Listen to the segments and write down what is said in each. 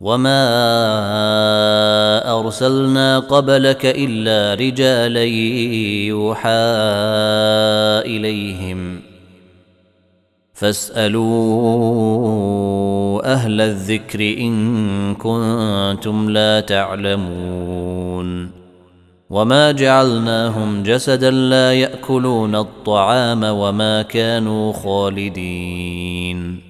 وما ارسلنا قبلك الا رجالا يوحى اليهم فاسالوا أهل الذكر ان كنتم لا تعلمون وما جعلناهم جسدا لا ياكلون الطعام وما كانوا خالدين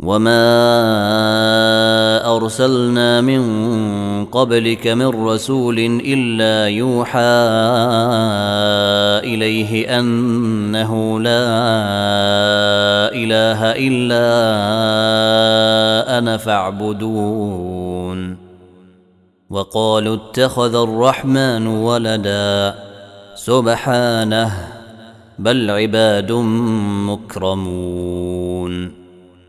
وما ارسلنا من قبلك من رسول الا يوحى اليه انه لا اله الا أنا فاعبدون وقالوا اتخذ الرحمن ولدا سبحانه بل عباد مكرمون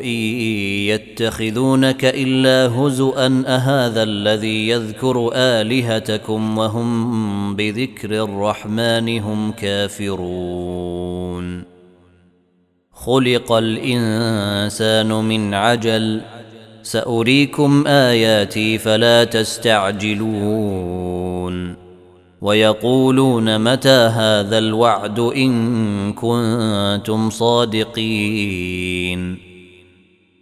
إن يتخذونك إلا هزءا أهذا الذي يذكر آلهتكم وهم بذكر الرحمن هم كافرون. خلق الإنسان من عجل. سأريكم آياتي فلا تستعجلون. ويقولون متى هذا الوعد إن كنتم صادقين.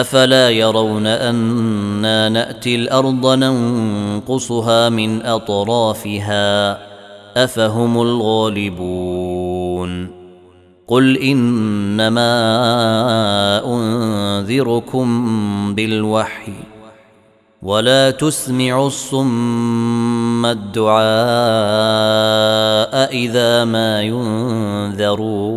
أفلا يرون أنا نأتي الأرض ننقصها من أطرافها أفهم الغالبون قل إنما أنذركم بالوحي ولا تسمع الصم الدعاء إذا ما ينذرون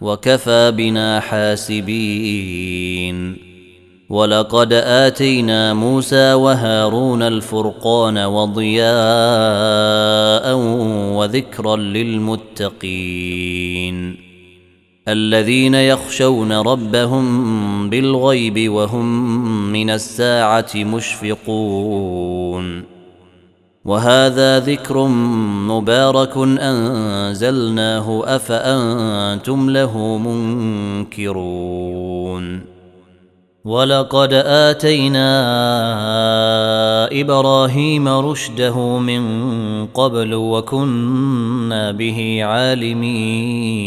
وكفى بنا حاسبين. ولقد آتينا موسى وهارون الفرقان وضياء وذكرا للمتقين. الذين يخشون ربهم بالغيب وهم من الساعة مشفقون. وهذا ذكر مبارك أنزلناه أفأنتم له منكرون ولقد آتينا إبراهيم رشده من قبل وكنا به عالمين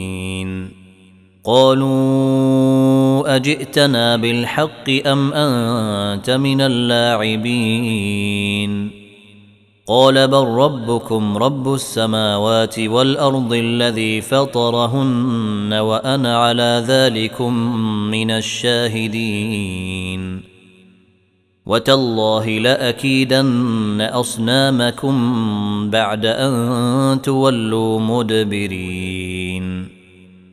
قالوا أجئتنا بالحق أم أنت من اللاعبين؟ قال بل ربكم رب السماوات والأرض الذي فطرهن وأنا على ذلكم من الشاهدين. وتالله لأكيدن أصنامكم بعد أن تولوا مدبرين.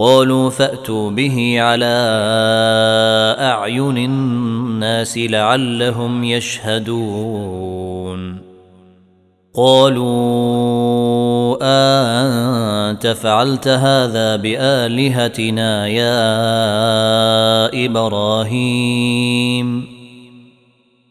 قالوا فأتوا به على أعين الناس لعلهم يشهدون. قالوا أنت فعلت هذا بآلهتنا يا إبراهيم؟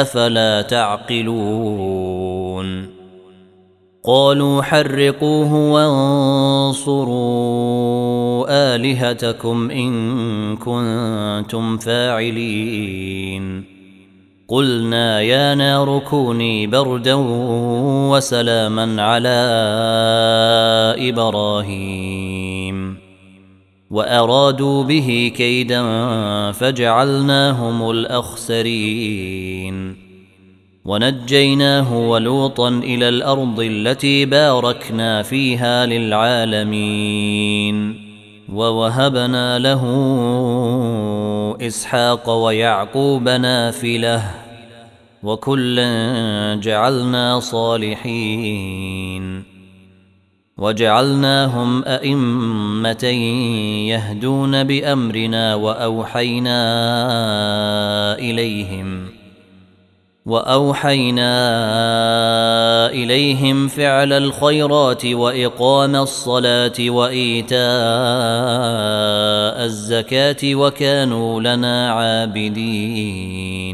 أفلا تعقلون قالوا حرقوه وانصروا آلهتكم إن كنتم فاعلين قلنا يا نار كوني بردا وسلاما على إبراهيم وأرادوا به كيدا فجعلناهم الأخسرين. ونجيناه ولوطا إلى الأرض التي باركنا فيها للعالمين. ووهبنا له إسحاق ويعقوب نافلة. وكلا جعلنا صالحين. وجعلناهم ائمه يهدون بأمرنا وأوحينا إليهم وأوحينا إليهم فعل الخيرات وإقام الصلاة وإيتاء الزكاة وكانوا لنا عابدين.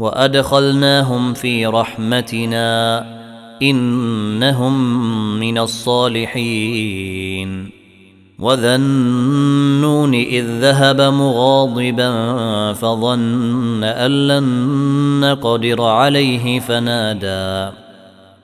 وادخلناهم في رحمتنا انهم من الصالحين وذا النون إذ ذهب مغاضبا فظن أن لن نقدر عليه فنادى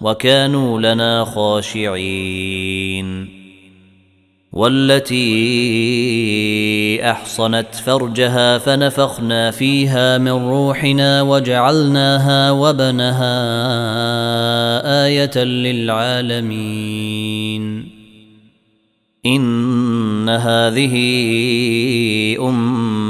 وكانوا لنا خاشعين. والتي أحصنت فرجها فنفخنا فيها من روحنا وجعلناها وبنها آية للعالمين. إن هذه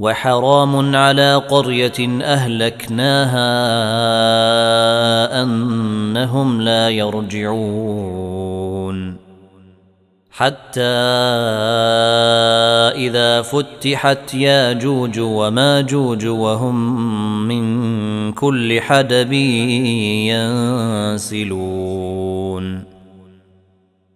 وحرام على قرية أهلكناها أنهم لا يرجعون. حتى إذا فتحت ياجوج وماجوج وهم من كل حدب ينسلون.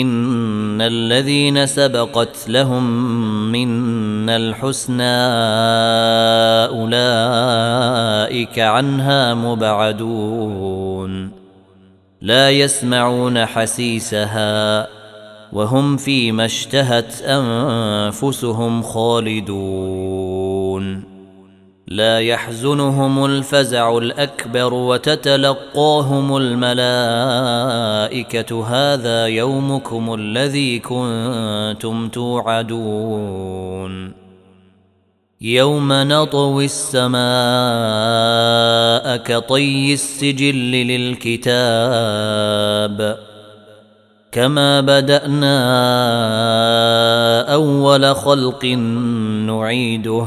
إن الذين سبقت لهم منا الحسنى أولئك عنها مبعدون. لا يسمعون حسيسها وهم فيما اشتهت أنفسهم خالدون. لا يحزنهم الفزع الأكبر وتتلقاهم الملائكة. هذا يومكم الذي كنتم توعدون. يوم نطوي السماء كطي السجل للكتاب. كما بدأنا أول خلق نعيده.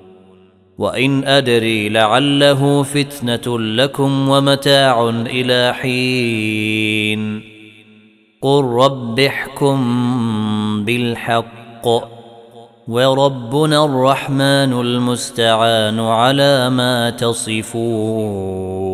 وإن أدري لعله فتنة لكم ومتاع إلى حين. قل رب احكم بالحق. وربنا الرحمن المستعان على ما تصفون.